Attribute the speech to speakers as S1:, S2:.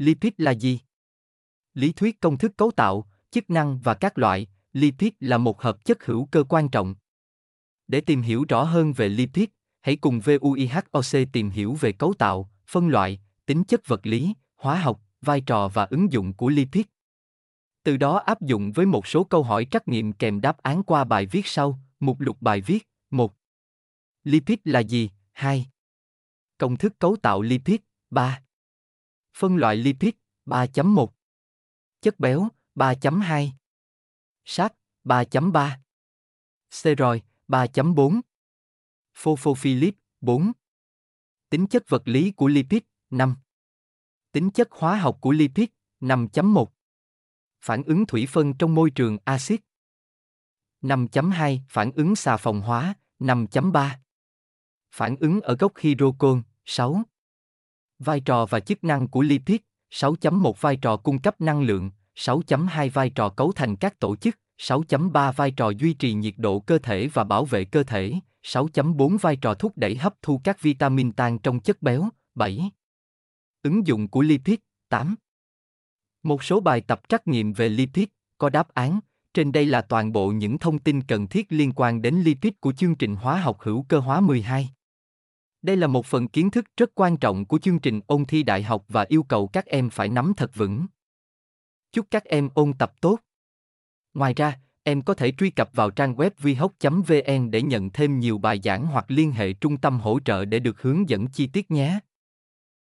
S1: Lipid là gì? Lý thuyết công thức cấu tạo, chức năng và các loại, lipid là một hợp chất hữu cơ quan trọng. Để tìm hiểu rõ hơn về lipid, hãy cùng VUIHOC tìm hiểu về cấu tạo, phân loại, tính chất vật lý, hóa học, vai trò và ứng dụng của lipid. Từ đó áp dụng với một số câu hỏi trắc nghiệm kèm đáp án qua bài viết sau, mục lục bài viết 1. Lipid là gì? 2. Công thức cấu tạo lipid 3. Phân loại lipid 3.1 Chất béo 3.2 Sáp 3.3 Steroid 3.4 Phosphophilip 4 Tính chất vật lý của lipid 5 Tính chất hóa học của lipid 5.1 Phản ứng thủy phân trong môi trường axit 5.2 Phản ứng xà phòng hóa 5.3 Phản ứng ở gốc hydrocon 6 Vai trò và chức năng của lipid 6.1 Vai trò cung cấp năng lượng 6.2 Vai trò cấu thành các tổ chức 6.3 Vai trò duy trì nhiệt độ cơ thể và bảo vệ cơ thể 6.4 Vai trò thúc đẩy hấp thu các vitamin tan trong chất béo 7 Ứng dụng của lipid 8 Một số bài tập trắc nghiệm về lipid có đáp án, trên đây là toàn bộ những thông tin cần thiết liên quan đến lipid của chương trình hóa học hữu cơ hóa 12. Đây là một phần kiến thức rất quan trọng của chương trình ôn thi đại học và yêu cầu các em phải nắm thật vững. Chúc các em ôn tập tốt. Ngoài ra, em có thể truy cập vào trang web vihoc.vn để nhận thêm nhiều bài giảng hoặc liên hệ trung tâm hỗ trợ để được hướng dẫn chi tiết nhé.